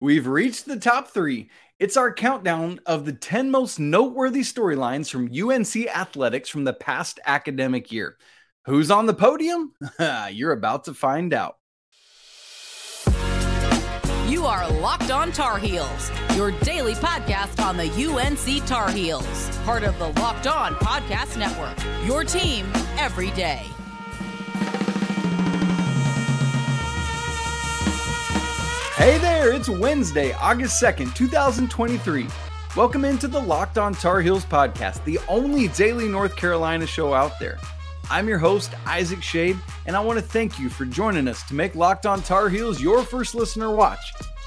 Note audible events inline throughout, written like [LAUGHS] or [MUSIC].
We've reached the top three. It's our countdown of the 10 most noteworthy storylines from UNC athletics from the past academic year. Who's on the podium? [LAUGHS] You're about to find out. You are Locked On Tar Heels, your daily podcast on the UNC Tar Heels, part of the Locked On Podcast Network. Your team every day. Hey there, it's Wednesday, August 2nd, 2023. Welcome into the Locked On Tar Heels podcast, the only daily North Carolina show out there. I'm your host, Isaac Schade, and I want to thank you for joining us to make Locked On Tar Heels your first listener watch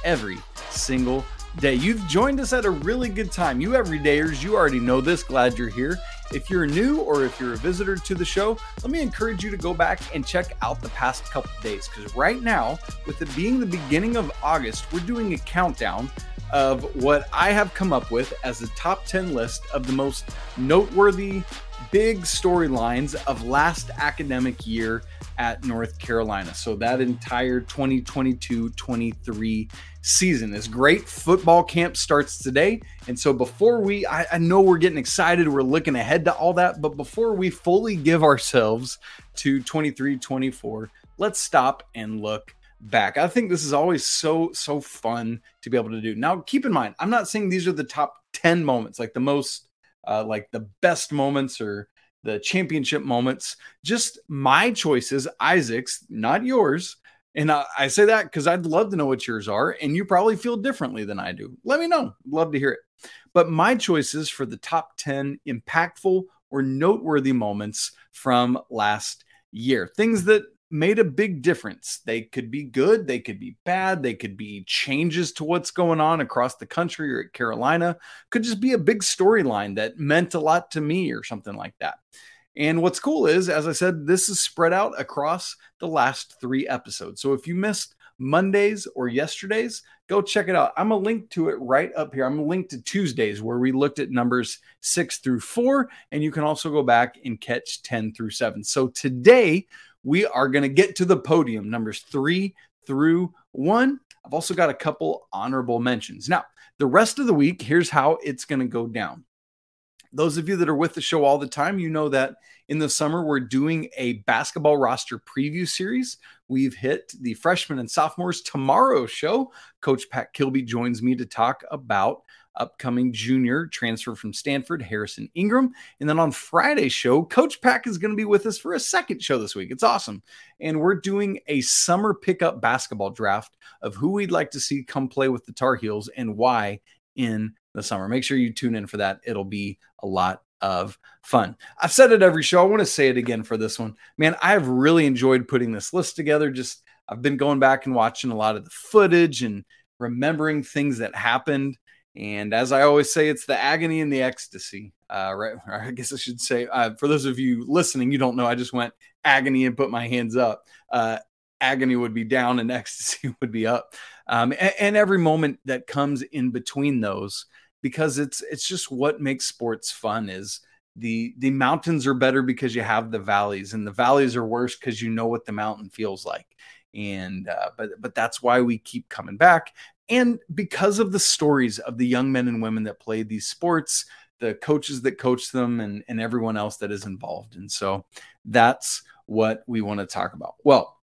every single day. You've joined us at a really good time. You everydayers, you already know this. Glad you're here. If you're new or if you're a visitor to the show, let me encourage you to go back and check out the past couple days because right now, with it being the beginning of August, we're doing a countdown of what I have come up with as a top 10 list of the most noteworthy big storylines of last academic year at North Carolina. So that entire 2022-23 season is great. Football camp starts today. And so before we, I, I, know we're getting excited, we're looking ahead to all that, but before we fully give ourselves to 23-24, let's stop and look back. I think this is always so, so fun to be able to do. Now, keep in mind, I'm not saying these are the top 10 moments, like the most uh, like the best moments or the championship moments. Just my choices, Isaac's, not yours. And I, I say that because I'd love to know what yours are, and you probably feel differently than I do. Let me know. Love to hear it. But my choices for the top 10 impactful or noteworthy moments from last year, things that made a big difference. They could be good, they could be bad, they could be changes to what's going on across the country or at Carolina, could just be a big storyline that meant a lot to me or something like that. And what's cool is, as I said, this is spread out across the last three episodes. So if you missed Mondays or yesterday's, go check it out. I'm a link to it right up here. I'm a link to Tuesdays where we looked at numbers six through four, and you can also go back and catch 10 through seven. So today we are going to get to the podium, numbers three through one. I've also got a couple honorable mentions. Now, the rest of the week, here's how it's going to go down. Those of you that are with the show all the time, you know that in the summer we're doing a basketball roster preview series. We've hit the freshmen and sophomores tomorrow show. Coach Pat Kilby joins me to talk about upcoming junior transfer from Stanford, Harrison Ingram. And then on Friday's show, Coach Pack is going to be with us for a second show this week. It's awesome. And we're doing a summer pickup basketball draft of who we'd like to see come play with the Tar Heels and why in the summer. Make sure you tune in for that. It'll be a lot of fun. I've said it every show. I want to say it again for this one. Man, I have really enjoyed putting this list together. Just I've been going back and watching a lot of the footage and remembering things that happened and as I always say, it's the agony and the ecstasy. Uh, right? I guess I should say, uh, for those of you listening, you don't know, I just went agony and put my hands up. Uh, agony would be down and [LAUGHS] ecstasy would be up. Um, and, and every moment that comes in between those, because it's it's just what makes sports fun is the the mountains are better because you have the valleys and the valleys are worse because you know what the mountain feels like and uh, but but that's why we keep coming back and because of the stories of the young men and women that played these sports the coaches that coach them and, and everyone else that is involved. And so that's what we want to talk about. Well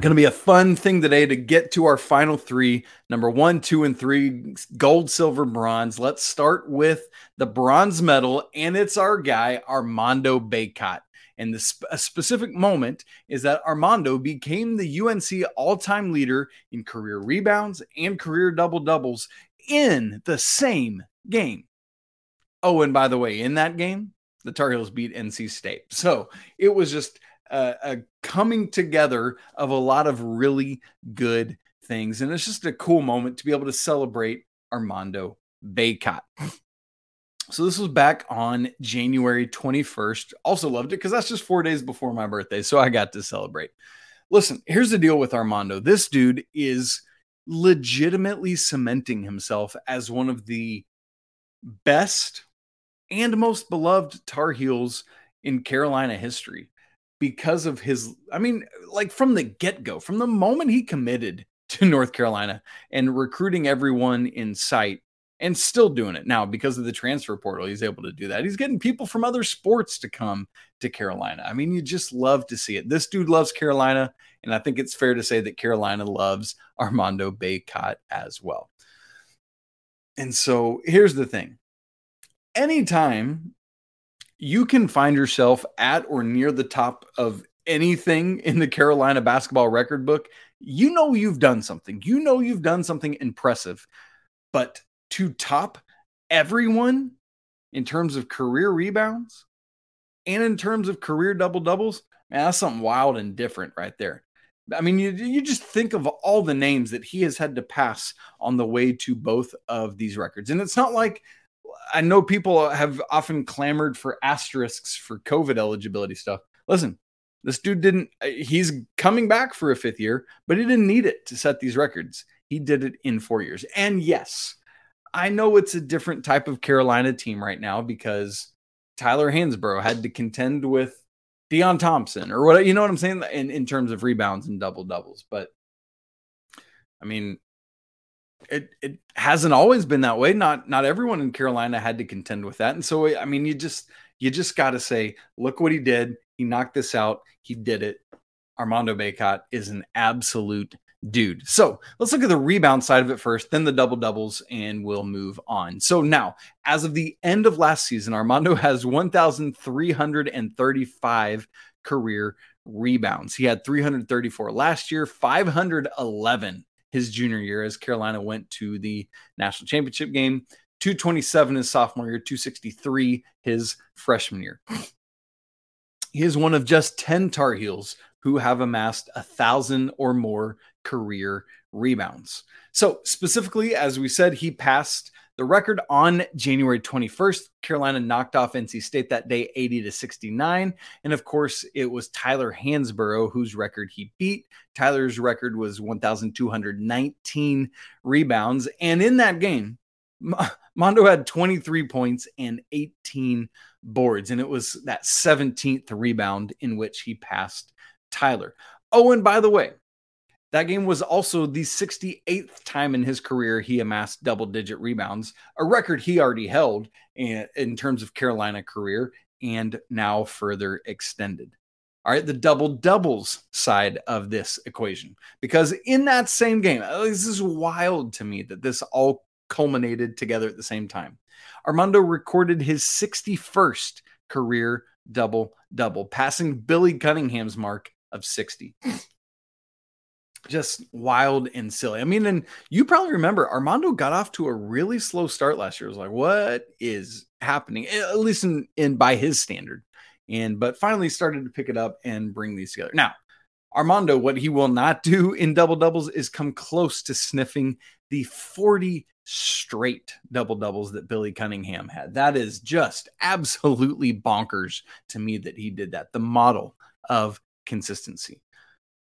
going to be a fun thing today to get to our final three. Number one two and three gold silver bronze. Let's start with the bronze medal and it's our guy armando bacot and the sp- a specific moment is that Armando became the UNC all time leader in career rebounds and career double doubles in the same game. Oh, and by the way, in that game, the Tar Heels beat NC State. So it was just a, a coming together of a lot of really good things. And it's just a cool moment to be able to celebrate Armando Bacot. [LAUGHS] So this was back on January 21st. Also loved it because that's just four days before my birthday. So I got to celebrate. Listen, here's the deal with Armando. This dude is legitimately cementing himself as one of the best and most beloved Tar Heels in Carolina history because of his, I mean, like from the get go, from the moment he committed to North Carolina and recruiting everyone in sight and still doing it now because of the transfer portal. He's able to do that. He's getting people from other sports to come to Carolina. I mean, you just love to see it. This dude loves Carolina, and I think it's fair to say that Carolina loves Armando Bacot as well. And so here's the thing anytime you can find yourself at or near the top of anything in the Carolina basketball record book, you know you've done something. You know you've done something impressive. But to top everyone in terms of career rebounds and in terms of career double doubles, man, that's something wild and different right there. I mean, you, you just think of all the names that he has had to pass on the way to both of these records. And it's not like I know people have often clamored for asterisks for COVID eligibility stuff. Listen, this dude didn't, uh, he's coming back for a fifth year, but he didn't need it to set these records. He did it in four years. And yes, I know it's a different type of Carolina team right now because Tyler Hansbrough had to contend with Deon Thompson or what you know what I'm saying in, in terms of rebounds and double doubles. But I mean, it it hasn't always been that way. Not not everyone in Carolina had to contend with that. And so I mean, you just you just got to say, look what he did. He knocked this out. He did it. Armando Bacot is an absolute dude. So let's look at the rebound side of it first, then the double doubles, and we'll move on. So now, as of the end of last season, Armando [LAUGHS] has 1,335 career rebounds. He had 334 last year, 511 his junior year as Carolina went to the national championship game, 227 his sophomore year, 263 his freshman year. He is one of just 10 Tar Heels who have amassed a thousand or more career rebounds. So, specifically, as we said, he passed the record on January 21st. Carolina knocked off NC State that day 80 to 69. And of course, it was Tyler Hansbrough whose record he beat. Tyler's record was 1,219 rebounds. And in that game, Mondo had 23 points and 18 boards. And it was that 17th rebound in which he passed Tyler. Oh, and by the way, that game was also the 68th time in his career he amassed double digit rebounds, a record he already held in, in terms of Carolina career and now further extended. All right, the double doubles side of this equation. Because in that same game, this is wild to me that this all culminated together at the same time. Armando recorded his 61st career double double, passing Billy Cunningham's mark of 60 just wild and silly. I mean, and you probably remember Armando got off to a really slow start last year. It was like, what is happening? At least in, in by his standard. And but finally started to pick it up and bring these together. Now, Armando, what he will not do in double doubles is come close to sniffing the 40 straight double doubles that Billy Cunningham had. That is just absolutely bonkers to me that he did that. The model of consistency.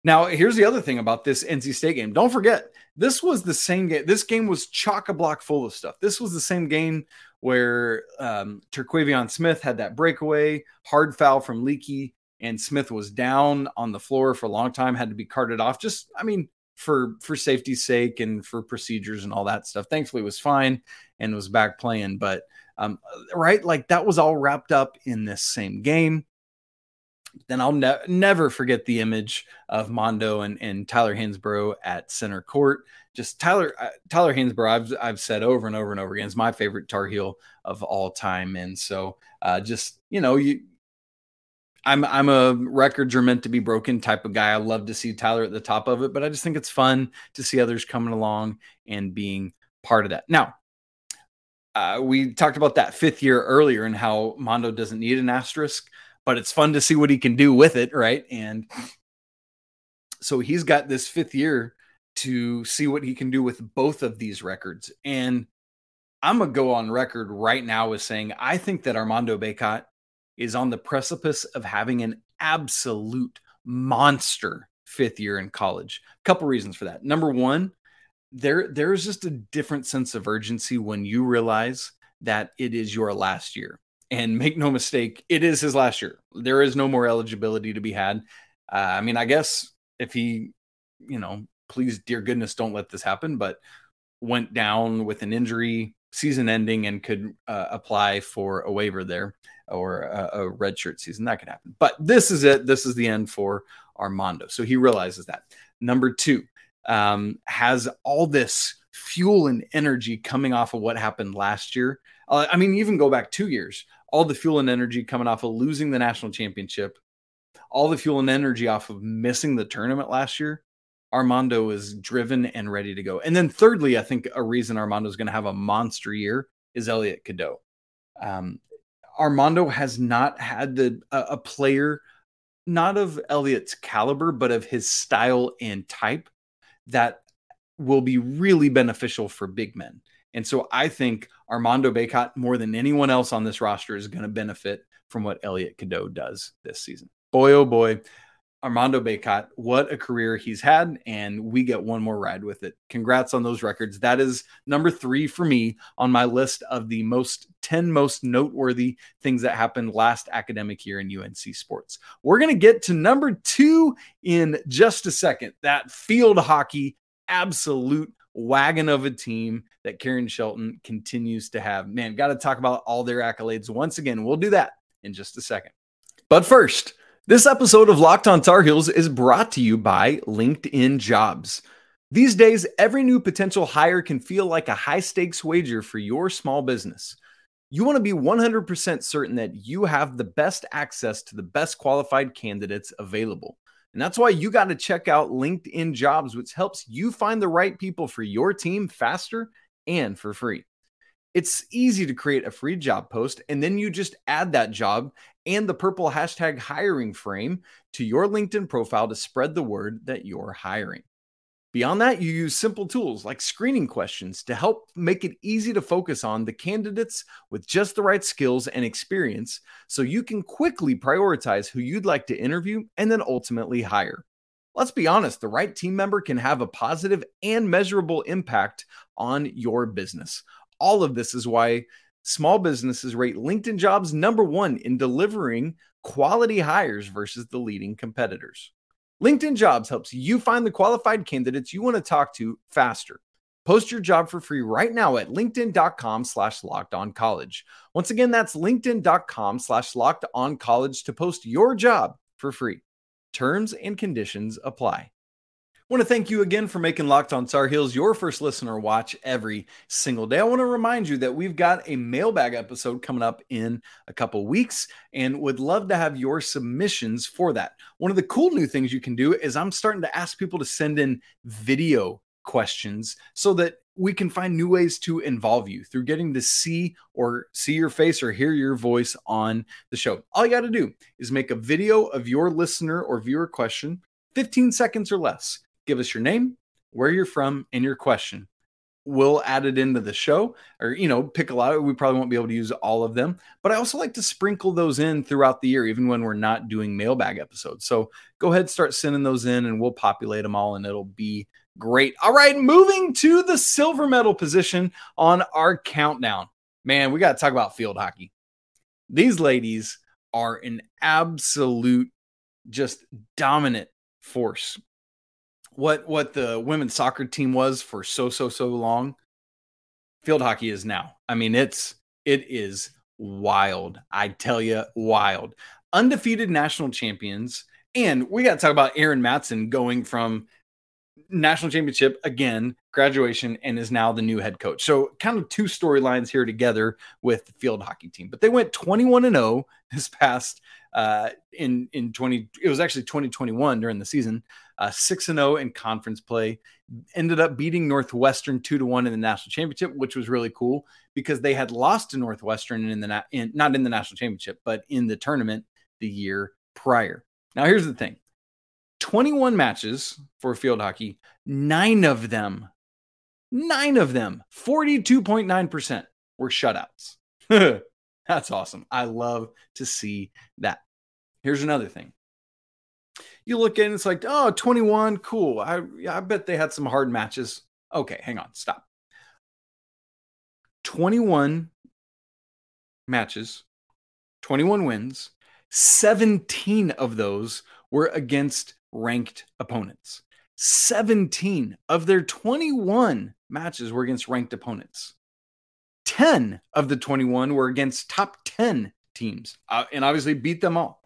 Now, here's the other thing about this NC State game. Don't forget, this was the same game. This game was chock a block full of stuff. This was the same game where um, Terquavion Smith had that breakaway, hard foul from Leaky, and Smith was down on the floor for a long time, had to be carted off. Just, I mean, for for safety's sake and for procedures and all that stuff. Thankfully, was fine and was back playing. But um, right, like that was all wrapped up in this same game then I'll ne- never forget the image of Mondo and, and Tyler Hansbrough at center court. Just Tyler uh, Tyler Hansbrough, I've I've said over and over and over again, is my favorite Tar Heel of all time. And so, uh, just you know, you, I'm I'm a records are meant to be broken type of guy. I love to see Tyler at the top of it, but I just think it's fun to see others coming along and being part of that. Now, uh, we talked about that fifth year earlier and how Mondo doesn't need an asterisk but it's fun to see what he can do with it, right? And so he's got this fifth year to see what he can do with both of these records. And I'm gonna go on record right now as saying I think that Armando Bacot is on the precipice of having an absolute monster fifth year in college. A couple reasons for that. Number one, there there's just a different sense of urgency when you realize that it is your last year. And make no mistake, it is his last year. There is no more eligibility to be had. Uh, I mean, I guess if he, you know, please, dear goodness, don't let this happen. But went down with an injury, season ending, and could uh, apply for a waiver there or a, a redshirt season. That could happen. But this is it. This is the end for Armando. So he realizes that. Number two, um, has all this fuel and energy coming off of what happened last year. Uh, I mean, even go back two years, all the fuel and energy coming off of losing the national championship, all the fuel and energy off of missing the tournament last year. Armando is driven and ready to go. And then, thirdly, I think a reason Armando is going to have a monster year is Elliot Cadeau. Um, Armando has not had the a, a player, not of Elliot's caliber, but of his style and type that will be really beneficial for big men. And so I think Armando Bacot, more than anyone else on this roster, is going to benefit from what Elliot Cadeau does this season. Boy, oh boy, Armando Bacot, what a career he's had, and we get one more ride with it. Congrats on those records. That is number three for me on my list of the most 10 most noteworthy things that happened last academic year in UNC sports. We're going to get to number two in just a second. That field hockey absolute wagon of a team that Karen Shelton continues to have. Man, got to talk about all their accolades once again. We'll do that in just a second. But first, this episode of Locked on Tar Heels is brought to you by LinkedIn Jobs. These days, every new potential hire can feel like a high stakes wager for your small business. You want to be 100% certain that you have the best access to the best qualified candidates available. And that's why you got to check out LinkedIn Jobs, which helps you find the right people for your team faster and for free. It's easy to create a free job post, and then you just add that job and the purple hashtag hiring frame to your LinkedIn profile to spread the word that you're hiring. Beyond that, you use simple tools like screening questions to help make it easy to focus on the candidates with just the right skills and experience so you can quickly prioritize who you'd like to interview and then ultimately hire. Let's be honest, the right team member can have a positive and measurable impact on your business all of this is why small businesses rate LinkedIn jobs number one in delivering quality hires versus the leading competitors. LinkedIn jobs helps you find the qualified candidates you want to talk to faster. Post your job for free right now at linkedin.com slash locked on college. Once again, that's linkedin.com slash locked on college to post your job for free. Terms and conditions apply want to thank you again for making Locked on Tar Heels your first listener watch every single day. I want to remind you that we've got a mailbag episode coming up in a couple weeks and would love to have your submissions for that. One of the cool new things you can do is I'm starting to ask people to send in video questions so that we can find new ways to involve you through getting to see or see your face or hear your voice on the show. All you got to do is make a video of your listener or viewer question, 15 seconds or less give us your name, where you're from, and your question. We'll add it into the show or, you know, pick a lot. We probably won't be able to use all of them, but I also like to sprinkle those in throughout the year, even when we're not doing mailbag episodes. So go ahead, start sending those in and we'll populate them all and it'll be great. All right, moving to the silver medal position on our countdown. Man, we got to talk about field hockey. These ladies are an absolute, just dominant force what what the women's soccer team was for so so so long field hockey is now i mean it's it is wild i tell you wild undefeated national champions and we got to talk about Erin Matson going from national championship again, graduation, and is now the new head coach. So, kind of two storylines here together with the field hockey team. But they went 21 and 0 this past uh, in in 20. It was actually 2021 during the season 6 and 0 in conference play. Ended up beating Northwestern 2 to 1 in the national championship, which was really cool because they had lost to Northwestern in the in, not in the national championship, but in the tournament the year prior. Now here's the thing. 21 matches for field hockey, 9 of them 9 of them, 42.9% were shutouts. [LAUGHS] That's awesome. I love to see that. Here's another thing you look in, it's like, oh, 21, cool. I, I bet they had some hard matches. Okay, hang on, stop. 21 matches, 21 wins, 17 of those were against ranked opponents. 17 of their 21 matches were against ranked opponents. 10 of the 21 were against top 10 teams uh, and obviously beat them all.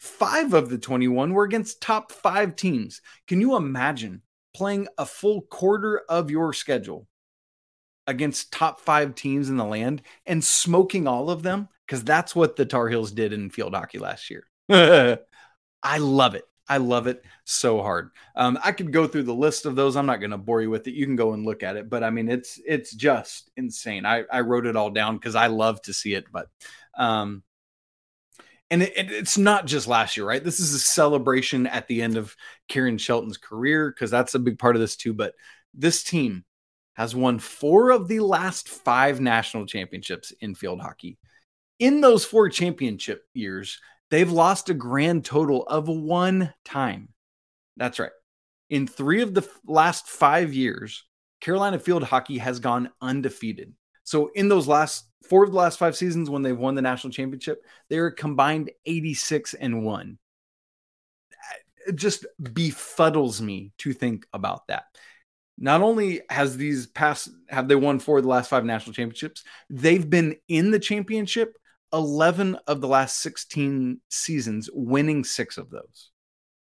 Five of the 21 were against top five teams. Can you imagine playing a full quarter of your schedule against top five teams in the land and smoking all of them? Because that's what the Tar Heels did in field hockey last year. [LAUGHS] I love it. I love it so hard. Um, I could go through the list of those. I'm not going to bore you with it. You can go and look at it, but I mean, it's it's just insane. I, I wrote it all down because I love to see it. But um, and it, it, it's not just last year, right? This is a celebration at the end of Karen Shelton's career because that's a big part of this too. But this team has won four of the last five national championships in field hockey. In those four championship years, they've lost a grand total of one time. That's right. In three of the last five years, Carolina field hockey has gone undefeated. So in those last four of the last five seasons when they've won the national championship, they're combined 86 and one. It just befuddles me to think about that. Not only has these past have they won four of the last five national championships, they've been in the championship 11 of the last 16 seasons, winning six of those.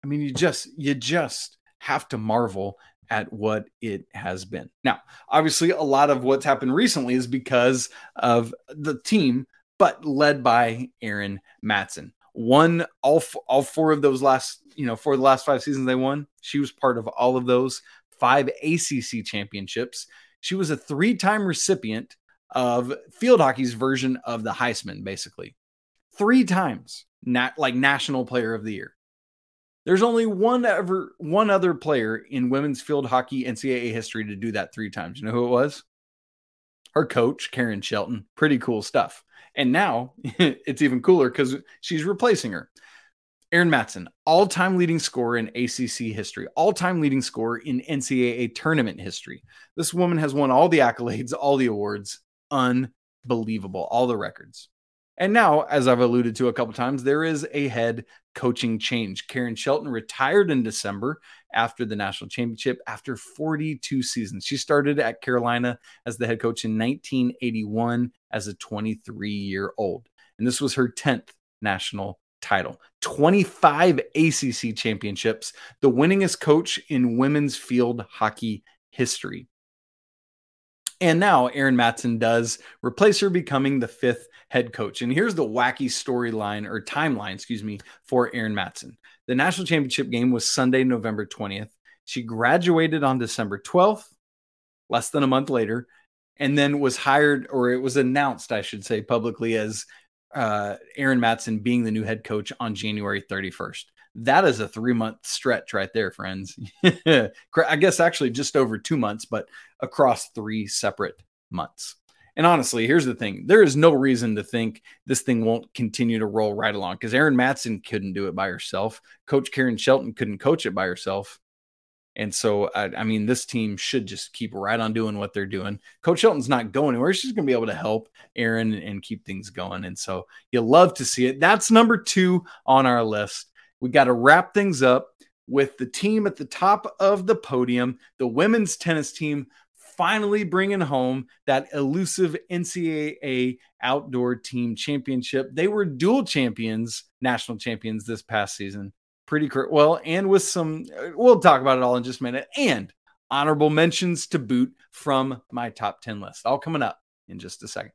I mean, you just you just have to marvel at what it has been. Now, obviously, a lot of what's happened recently is because of the team, but led by Erin Matson. Won all all four of those last, you know, for the last five seasons they won. She was part of all of those five ACC championships. She was a three-time recipient of field hockey's version of the Heisman, basically. Three times, not like national player of the year. There's only one ever one other player in women's field hockey NCAA history to do that three times. You know who it was? Her coach, Karen Shelton. Pretty cool stuff. And now [LAUGHS] it's even cooler because she's replacing her. Erin Matson, all time leading scorer in ACC history, all time leading scorer in NCAA tournament history. This woman has won all the accolades, all the awards. Unbelievable. All the records. And now, as I've alluded to a couple times, there is a head coaching change. Karen Shelton retired in December after the national championship after 42 seasons. She started at Carolina as the head coach in 1981 as a 23 year old. And this was her 10th national title, 25 ACC championships, the winningest coach in women's field hockey history. And now Erin Matson does replace her, becoming the fifth head coach. And here's the wacky storyline or timeline, excuse me, for Erin Matson. The national championship game was Sunday, November 20th. She graduated on December 12th, less than a month later, and then was hired, or it was announced, I should say, publicly as uh, Erin Matson being the new head coach on January 31st. That is a three month stretch right there, friends. [LAUGHS] I guess actually just over two months, but across three separate months. And honestly, here's the thing there is no reason to think this thing won't continue to roll right along because Erin Matson couldn't do it by herself. Coach Karen Shelton couldn't coach it by herself. And so, I, I, mean, this team should just keep right on doing what they're doing. Coach Shelton's not going anywhere. She's going to be able to help Erin and, and keep things going. And so, you love to see it. That's number two on our list. We got to wrap things up with the team at the top of the podium, the women's tennis team finally bringing home that elusive NCAA outdoor team championship. They were dual champions, national champions this past season. Pretty cr- well, and with some, uh, we'll talk about it all in just a minute. And honorable mentions to boot from my top 10 list. All coming up in just a second.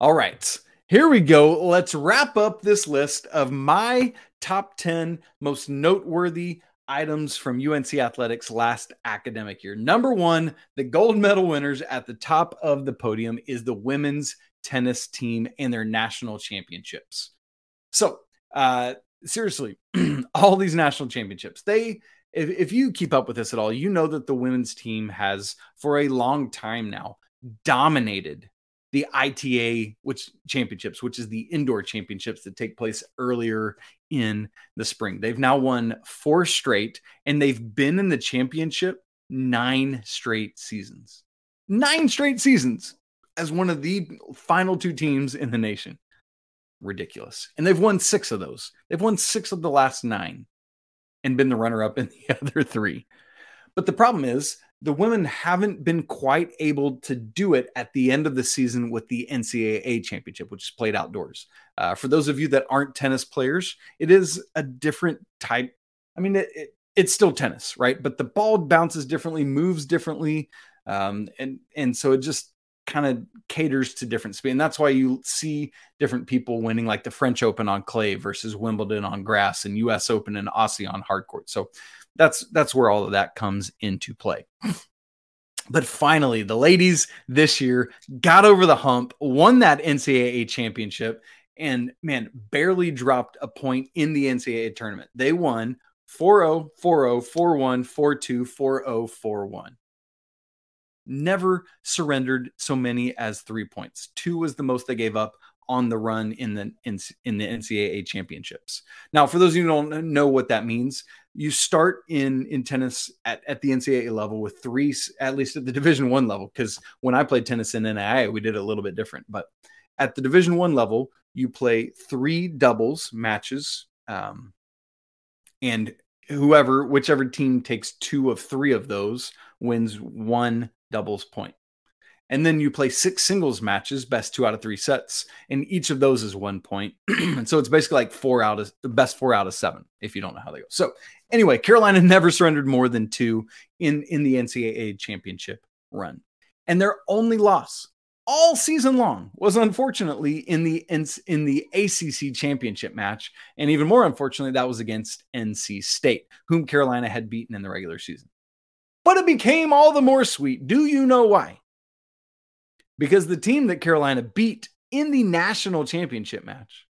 All right. Here we go. Let's wrap up this list of my top 10 most noteworthy items from UNC Athletics last academic year. Number one, the gold medal winners at the top of the podium is the women's tennis team and their national championships. So, uh, seriously, [CLEARS THROAT] all these national championships, they, if, if you keep up with this at all, you know that the women's team has for a long time now dominated the ITA which championships, which is the indoor championships that take place earlier in the spring. They've now won four straight and they've been in the championship nine straight seasons. Nine straight seasons as one of the final two teams in the nation. Ridiculous. And they've won six of those. They've won six of the last nine. and been the runner up in the [LAUGHS] other three. But the problem is the women haven't been quite able to do it at the end of the season with the NCAA championship, which is played outdoors. Uh, for those of you that aren't tennis players, it is a different type. I mean, it, it, it's still tennis, right? But the ball bounces differently, moves differently, um, and and so it just kind of caters to different speed. And that's why you see different people winning, like the French Open on clay versus Wimbledon on grass, and U.S. Open and Aussie on hard court. So that's that's where all of that comes into play. But finally, the ladies this year got over the hump, won that NCAA championship, and man, barely dropped a point in the NCAA tournament. They won 4 0, 4 0, 4 1, 4 2, 4 0, 4 1. Never surrendered so many as three points. Two was the most they gave up on the run in the in, in the NCAA championships. Now, for those of you who don't know what that means, you start in in tennis at, at the NCAA level with three, at least at the Division One level. Because when I played tennis in NAIA, we did a little bit different. But at the Division One level, you play three doubles matches, um, and whoever, whichever team takes two of three of those, wins one doubles point and then you play six singles matches, best two out of three sets, and each of those is one point. [CLEARS THROAT] and so it's basically like four out of the best four out of seven, if you don't know how they go. So anyway, Carolina [LAUGHS] never surrendered more than two in in the NCAA championship run, and their only loss all season long was unfortunately in the in the ACC championship match, and even more unfortunately, that was against NC State, whom Carolina had beaten in the regular season. But it became all the more sweet. Do you know why? Because the team that Carolina beat in the national championship match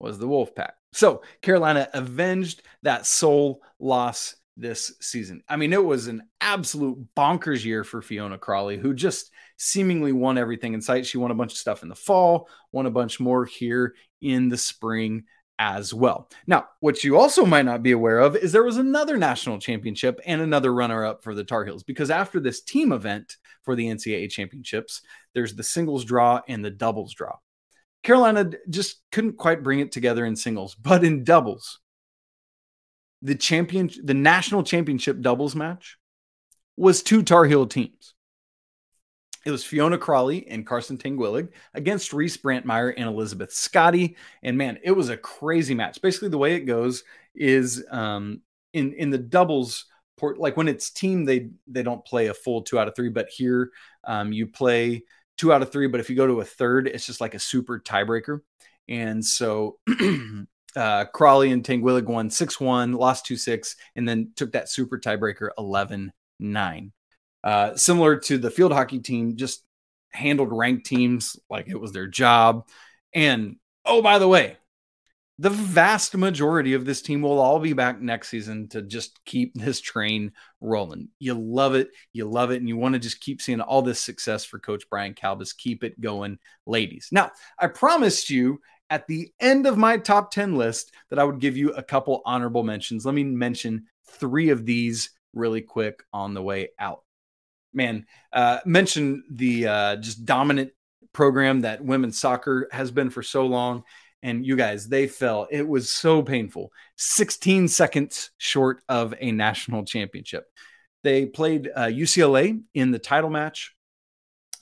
was the Wolfpack. So Carolina avenged that sole loss this season. I mean, it was an absolute bonkers year for Fiona Crawley, who just seemingly won everything in sight. She won a bunch of stuff in the fall, won a bunch more here in the spring as well. Now, what you also might not be aware of is there was another national championship and another runner up for the Tar Heels because after this team event for the NCAA championships, there's the singles draw and the doubles draw. Carolina just couldn't quite bring it together in singles, but in doubles, the champion, the national championship doubles match was two Tar Heel teams. It was Fiona Crawley and Carson Tanguilig against Reese Brantmeier and Elizabeth Scotty. And man, it was a crazy match. Basically, the way it goes is um, in in the doubles port, like when it's team, they they don't play a full two out of three, but here um, you play two out of three. But if you go to a third, it's just like a super tiebreaker. And so [CLEARS THROAT] uh, Crawley and Tanguilig won 6 1, lost 2 6, and then took that super tiebreaker 11 9. Uh, similar to the field hockey team, just handled ranked teams like it was their job. And oh, by the way, the vast majority of this team will all be back next season to just keep this train rolling. You love it. You love it. And you want to just keep seeing all this success for Coach Brian Kalbas. Keep it going, ladies. Now, I promised you at the end of my top 10 list that I would give you a couple honorable mentions. Let me mention three of these really quick on the way out man, uh, mention the uh, just dominant program that women's soccer has been for so long. And you guys, they fell. It was so painful. 16 seconds short of a national championship. They played uh, UCLA in the title match.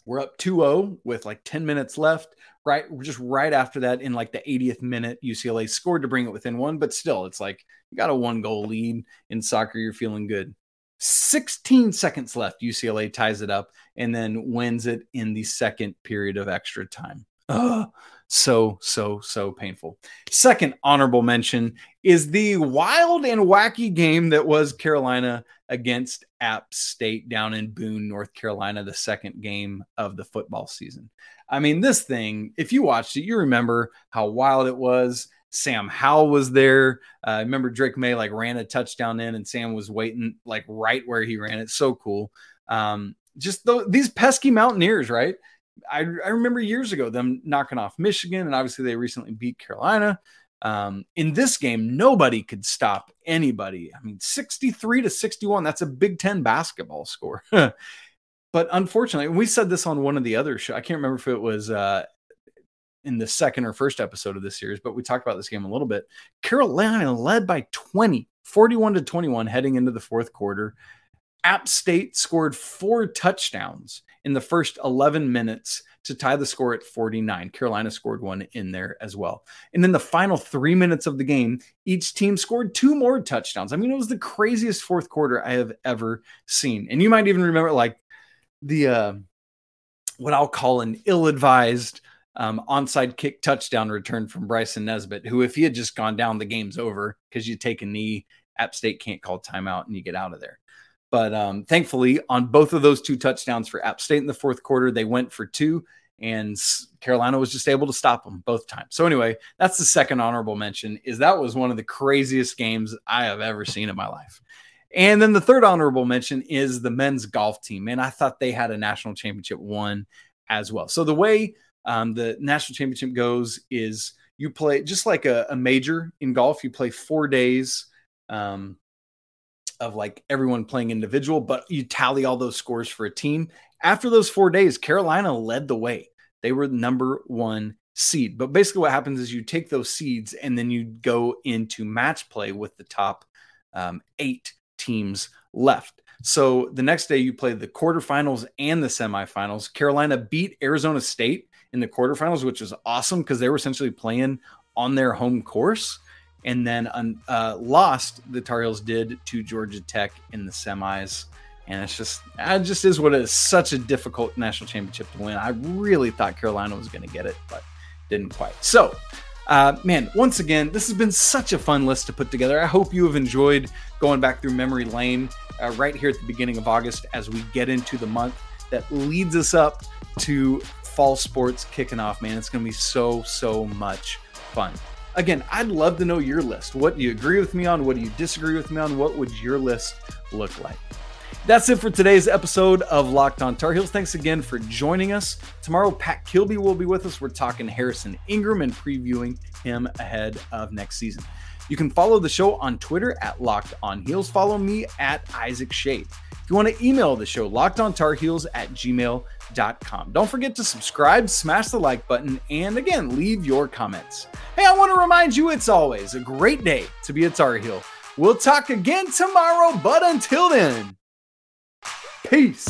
We're up 2 0 with like 10 minutes left. Right, just right after that, in like the 80th minute, UCLA scored to bring it within one. But still, it's like you got a one goal lead in soccer. You're feeling good. 16 seconds left. UCLA ties it up and then wins it in the second period of extra time. Ugh, so, so, so painful. Second honorable mention is the wild and wacky game that was Carolina against App State down in Boone, North Carolina, the second game of the football season. I mean, this thing, if you watched it, you remember how wild it was Sam Howell was there. Uh, I remember Drake Maye like ran a touchdown in, and Sam was waiting like right where he ran it. So cool. Um, just th- these pesky Mountaineers, right? I, I remember years ago them knocking off Michigan, and obviously they recently beat Carolina. Um, in this game, nobody could stop anybody. I mean, 63 to 61, that's a Big Ten basketball score. [LAUGHS] but unfortunately, we said this on one of the other shows. I can't remember if it was uh, in the second or first episode of this series, but we talked about this game a little bit. Carolina led by 20, 41 to 21 heading into the fourth quarter. App State scored four touchdowns in the first 11 minutes to tie the score at 49. Carolina scored one in there as well. And in the final three minutes of the game, each team scored two more touchdowns. I mean, it was the craziest fourth quarter I have ever seen. And you might even remember like the, uh, what I'll call an ill advised um, onside kick touchdown return from Bryson Nesbit, who, if he had just gone down, the game's over because you take a knee. App State can't call timeout and you get out of there. But um, thankfully, on both of those two touchdowns for App State in the fourth quarter, they went for two, and Carolina was just able to stop them both times. So anyway, that's the second honorable mention. Is that was one of the craziest games I have ever seen in my life. And then the third honorable mention is the men's golf team. And I thought they had a national championship one as well. So the way um, the national championship goes is you play just like a, a major in golf. You play four days. Um, of like everyone playing individual, but you tally all those scores for a team. After those four days, Carolina led the way. They were number one seed. But basically, what happens is you take those seeds and then you go into match play with the top um, eight teams left. So the next day, you play the quarterfinals and the semifinals. Carolina beat Arizona State in the quarterfinals, which was awesome because they were essentially playing on their home course and then uh, lost the Tar Heels did to Georgia Tech in the semis. And it's just, it just is what it is. Such a difficult national championship to win. I really thought Carolina was going to get it, but didn't quite. So, uh, man, once again, this has been such a fun list to put together. I hope you have enjoyed going back through memory lane uh, right here at the beginning of August as we get into the month that leads us up to fall sports kicking off. Man, it's going to be so, so much fun again, I'd love to know your list. What do you agree with me on? What do you disagree with me on? What would your list look like? That's it for today's episode of Locked On Tar Heels. Thanks again for joining us. Tomorrow, Pat Kilby will be with us. We're talking Harrison Ingram and previewing him ahead of next season. You can follow the show on Twitter at Locked On Heels. Follow me at Isaac Schade. If you want to email the show, lockedontarheels at gmail.com. Don't forget to subscribe, smash the like button, and again, leave your comments. Hey, I want to remind you it's always a great day to be a Tar Heel. We'll talk again tomorrow, but until then, peace.